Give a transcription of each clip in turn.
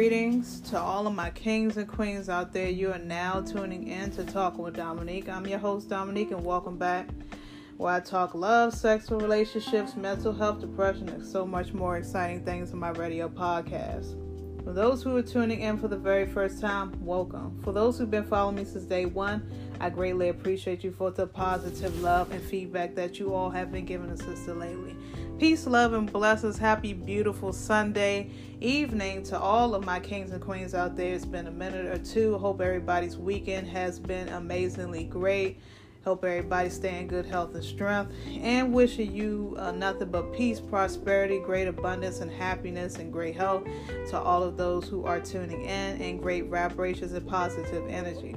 Greetings to all of my kings and queens out there. You are now tuning in to Talking with Dominique. I'm your host, Dominique, and welcome back where I talk love, sexual relationships, mental health, depression, and so much more exciting things in my radio podcast. For those who are tuning in for the very first time, welcome. For those who've been following me since day one, I greatly appreciate you for the positive love and feedback that you all have been giving us sister lately. Peace, love, and blessings. Happy, beautiful Sunday evening to all of my kings and queens out there. It's been a minute or two. Hope everybody's weekend has been amazingly great. Hope everybody stay in good health and strength. And wishing you uh, nothing but peace, prosperity, great abundance, and happiness, and great health to all of those who are tuning in, and great vibrations and positive energy.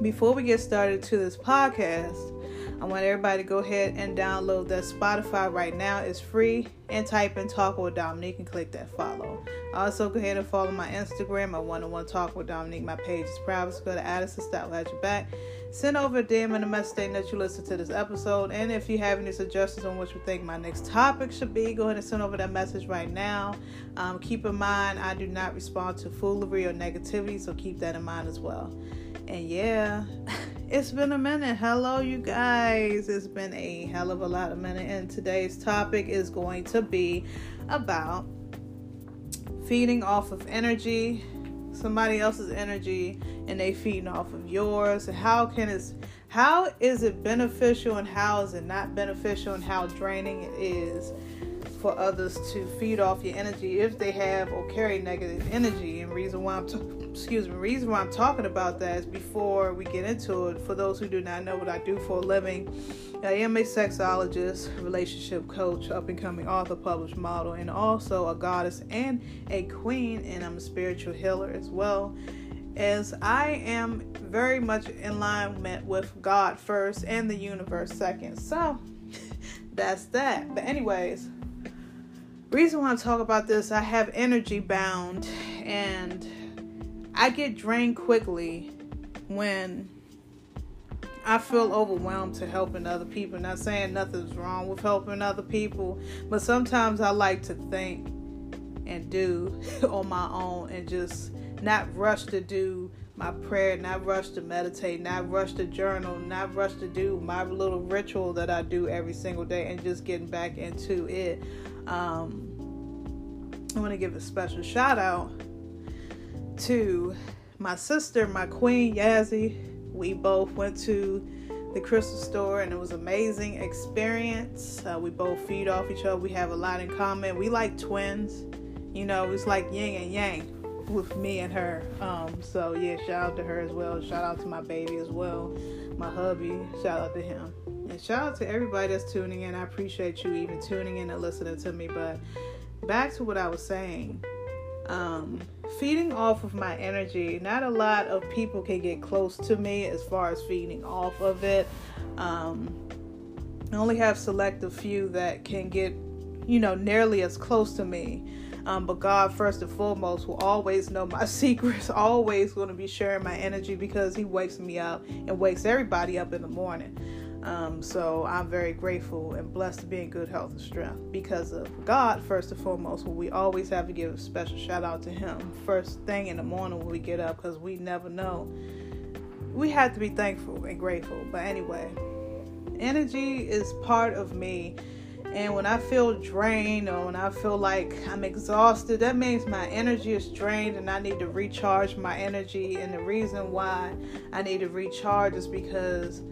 Before we get started to this podcast, I want everybody to go ahead and download that Spotify right now. It's free and type in Talk with Dominique and click that follow. Also, go ahead and follow my Instagram, my one on one Talk with Dominique. My page is private. So go to Addison Style at your back. Send over a DM and a message stating that you listened to this episode. And if you have any suggestions on what you think my next topic should be, go ahead and send over that message right now. Um, keep in mind, I do not respond to foolery or negativity, so keep that in mind as well. And yeah, it's been a minute. Hello, you guys. It's been a hell of a lot of minute. And today's topic is going to be about feeding off of energy, somebody else's energy, and they feeding off of yours. How can it? How is it beneficial and how is it not beneficial and how draining it is for others to feed off your energy if they have or carry negative energy. And reason why I'm t- excuse me, reason why I'm talking about that is before we get into it. For those who do not know what I do for a living, I am a sexologist, relationship coach, up and coming author, published model, and also a goddess and a queen. And I'm a spiritual healer as well. As I am very much in alignment with God first and the universe second. So that's that. But anyways, reason why I talk about this, I have energy bound and I get drained quickly when I feel overwhelmed to helping other people. Not saying nothing's wrong with helping other people, but sometimes I like to think and do on my own and just not rush to do my prayer, not rush to meditate, not rush to journal, not rush to do my little ritual that I do every single day and just getting back into it. Um, I want to give a special shout out to my sister, my queen Yazzie. We both went to the crystal store and it was amazing experience. Uh, we both feed off each other. We have a lot in common. We like twins. You know, it's like yin and yang with me and her. Um, so yeah, shout out to her as well. Shout out to my baby as well. My hubby, shout out to him. Shout out to everybody that's tuning in. I appreciate you even tuning in and listening to me. But back to what I was saying. Um, feeding off of my energy. Not a lot of people can get close to me as far as feeding off of it. Um, I only have select a few that can get, you know, nearly as close to me. Um, but God, first and foremost, will always know my secrets, always going to be sharing my energy because He wakes me up and wakes everybody up in the morning. Um, so I'm very grateful and blessed to be in good health and strength because of God, first and foremost. We always have to give a special shout out to Him first thing in the morning when we get up because we never know. We have to be thankful and grateful. But anyway, energy is part of me and when I feel drained or when I feel like I'm exhausted, that means my energy is drained and I need to recharge my energy. And the reason why I need to recharge is because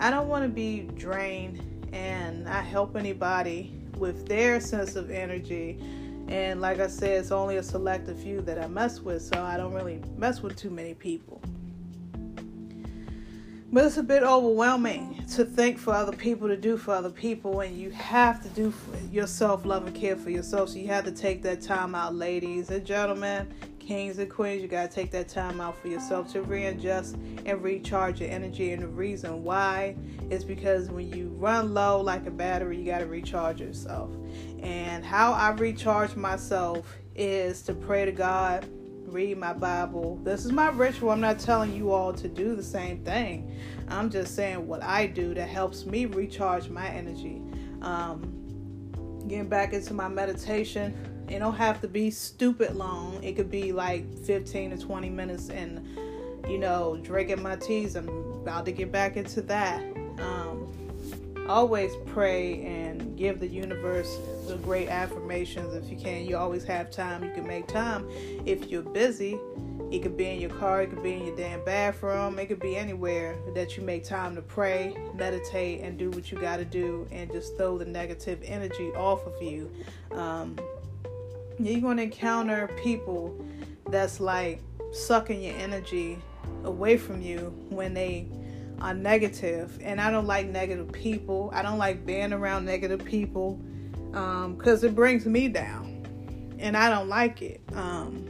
I don't want to be drained and not help anybody with their sense of energy. And like I said, it's only a selective few that I mess with, so I don't really mess with too many people. But it's a bit overwhelming to think for other people, to do for other people, and you have to do for yourself love and care for yourself. So you have to take that time out, ladies and gentlemen, kings and queens. You got to take that time out for yourself to readjust and recharge your energy. And the reason why is because when you run low like a battery, you got to recharge yourself. And how I recharge myself is to pray to God read my Bible. This is my ritual. I'm not telling you all to do the same thing. I'm just saying what I do that helps me recharge my energy. Um, getting back into my meditation It don't have to be stupid long. It could be like 15 to 20 minutes and you know, drinking my teas. I'm about to get back into that. Um, always pray and give the universe the great affirmations if you can. You always have time. You can make time. If you're busy, it could be in your car, it could be in your damn bathroom, it could be anywhere that you make time to pray, meditate, and do what you got to do, and just throw the negative energy off of you. Um, you're going to encounter people that's like sucking your energy away from you when they are negative. And I don't like negative people. I don't like being around negative people because um, it brings me down, and I don't like it. Um,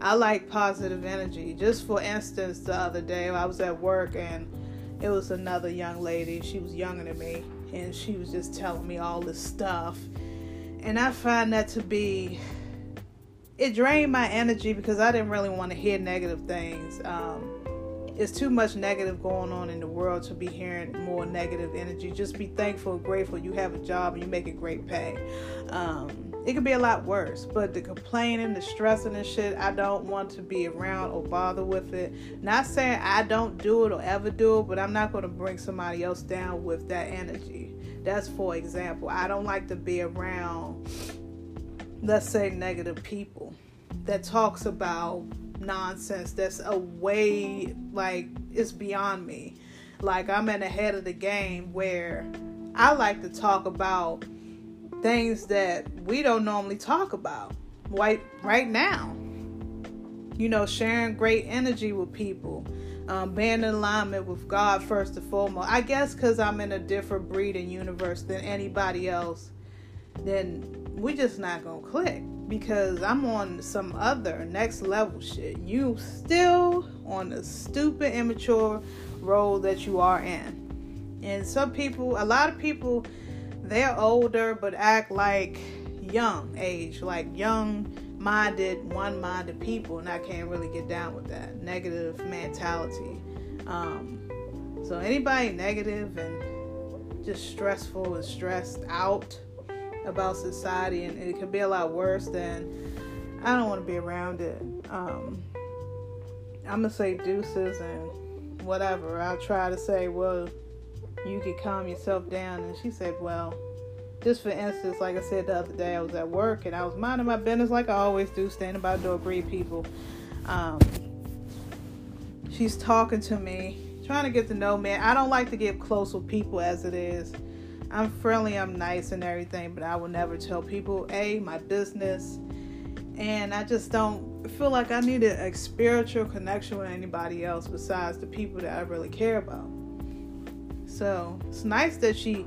I like positive energy. Just for instance, the other day I was at work and it was another young lady. She was younger than me, and she was just telling me all this stuff. And I find that to be it drained my energy because I didn't really want to hear negative things. Um, it's too much negative going on in the world to be hearing more negative energy. Just be thankful, grateful you have a job and you make a great pay. Um, it could be a lot worse, but the complaining, the stressing and shit, I don't want to be around or bother with it. Not saying I don't do it or ever do it, but I'm not going to bring somebody else down with that energy. That's for example. I don't like to be around, let's say, negative people that talks about nonsense that's a way like it's beyond me. Like I'm in the head of the game where I like to talk about things that we don't normally talk about right right now. You know, sharing great energy with people, um, being in alignment with God first and foremost. I guess because I'm in a different breed and universe than anybody else, then we just not gonna click because I'm on some other next level shit. You still on the stupid, immature role that you are in. And some people, a lot of people, they're older but act like young age, like young minded, one minded people. And I can't really get down with that negative mentality. Um, so, anybody negative and just stressful and stressed out about society, and it could be a lot worse than I don't want to be around it. Um, I'm gonna say deuces and whatever. I'll try to say, well, you could calm yourself down. And she said, well, just for instance, like I said the other day, I was at work and I was minding my business like I always do, standing by the door, greet people. Um, she's talking to me, trying to get to know me. I don't like to get close with people as it is. I'm friendly, I'm nice and everything, but I will never tell people, A, my business. And I just don't feel like I need a, a spiritual connection with anybody else besides the people that I really care about. So it's nice that she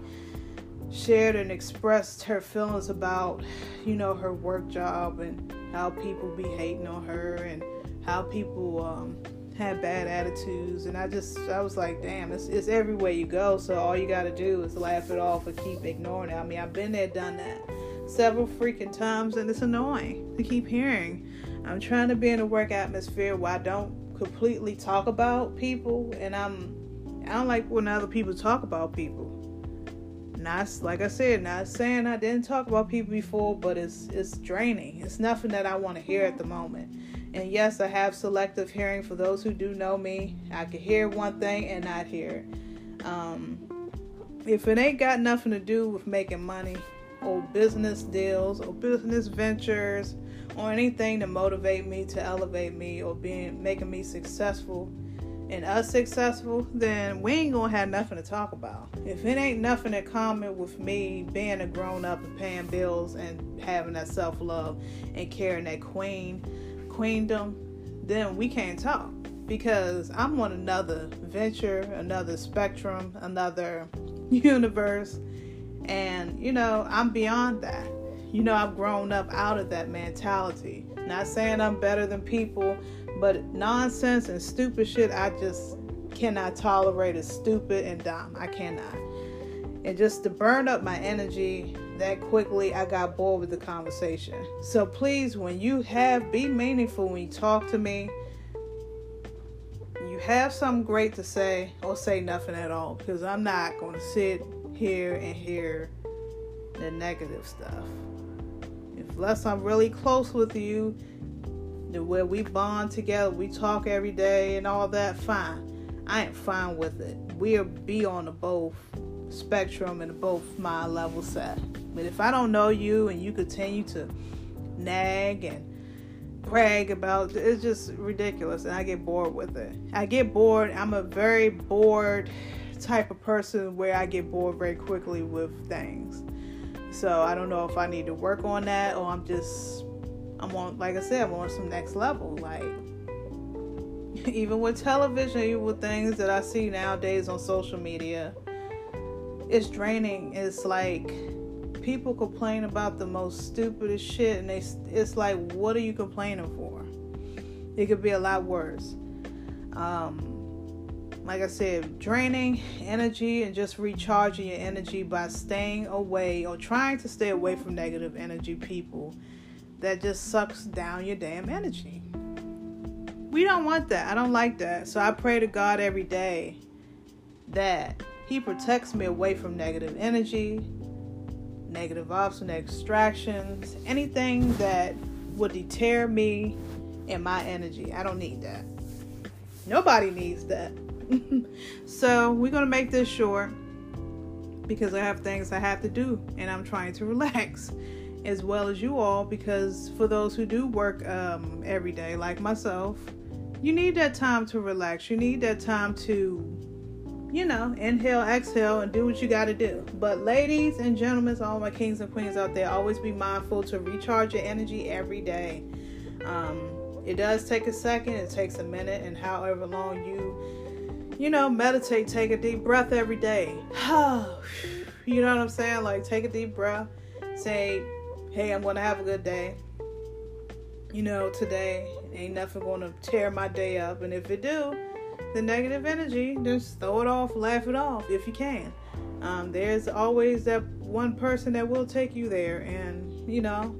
shared and expressed her feelings about, you know, her work job and how people be hating on her and how people um, had bad attitudes and I just I was like, damn, it's it's everywhere you go. So all you gotta do is laugh it off or keep ignoring it. I mean I've been there, done that several freaking times and it's annoying to keep hearing. I'm trying to be in a work atmosphere where I don't completely talk about people and I'm I don't like when other people talk about people. Not like I said, not saying I didn't talk about people before, but it's it's draining. It's nothing that I want to hear at the moment. And yes, I have selective hearing. For those who do know me, I can hear one thing and not hear. Um, if it ain't got nothing to do with making money or business deals or business ventures or anything to motivate me to elevate me or being making me successful and us successful, then we ain't gonna have nothing to talk about. If it ain't nothing in common with me being a grown up and paying bills and having that self love and carrying that queen queendom, then we can't talk because I'm on another venture, another spectrum, another universe. And, you know, I'm beyond that. You know, I've grown up out of that mentality. Not saying I'm better than people, but nonsense and stupid shit, I just cannot tolerate as stupid and dumb. I cannot. And just to burn up my energy that quickly I got bored with the conversation. So please, when you have, be meaningful when you talk to me. You have something great to say, or say nothing at all, because I'm not going to sit here and hear the negative stuff. unless I'm really close with you, where we bond together, we talk every day and all that, fine. I ain't fine with it. We'll be on the both spectrum and both my level set. But if I don't know you and you continue to nag and brag about it's just ridiculous and I get bored with it. I get bored. I'm a very bored type of person where I get bored very quickly with things. So I don't know if I need to work on that or I'm just I'm on like I said, I'm on some next level. Like even with television, even with things that I see nowadays on social media, it's draining. It's like people complain about the most stupidest shit, and they it's like, what are you complaining for? It could be a lot worse. Um, like I said, draining energy and just recharging your energy by staying away or trying to stay away from negative energy people that just sucks down your damn energy. We don't want that. I don't like that. So I pray to God every day that He protects me away from negative energy, negative negative distractions, anything that would deter me and my energy. I don't need that. Nobody needs that. so we're gonna make this short because I have things I have to do and I'm trying to relax as well as you all because for those who do work um, every day like myself you need that time to relax you need that time to you know, inhale, exhale, and do what you got to do. But, ladies and gentlemen, all my kings and queens out there, always be mindful to recharge your energy every day. Um, it does take a second, it takes a minute, and however long you, you know, meditate, take a deep breath every day. you know what I'm saying? Like, take a deep breath, say, hey, I'm going to have a good day. You know, today ain't nothing going to tear my day up. And if it do, the negative energy, just throw it off, laugh it off if you can. Um, there's always that one person that will take you there, and you know,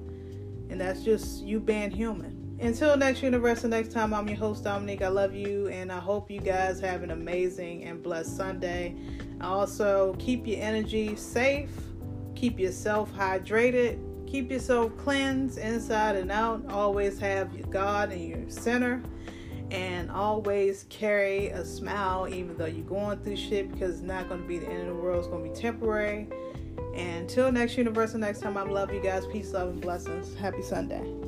and that's just you being human. Until next universe, and next time, I'm your host Dominique. I love you, and I hope you guys have an amazing and blessed Sunday. Also, keep your energy safe, keep yourself hydrated, keep yourself cleansed inside and out. Always have your God in your center and always carry a smile even though you're going through shit because it's not going to be the end of the world it's going to be temporary. And until next universal next time i love you guys. Peace love and blessings. Happy sunday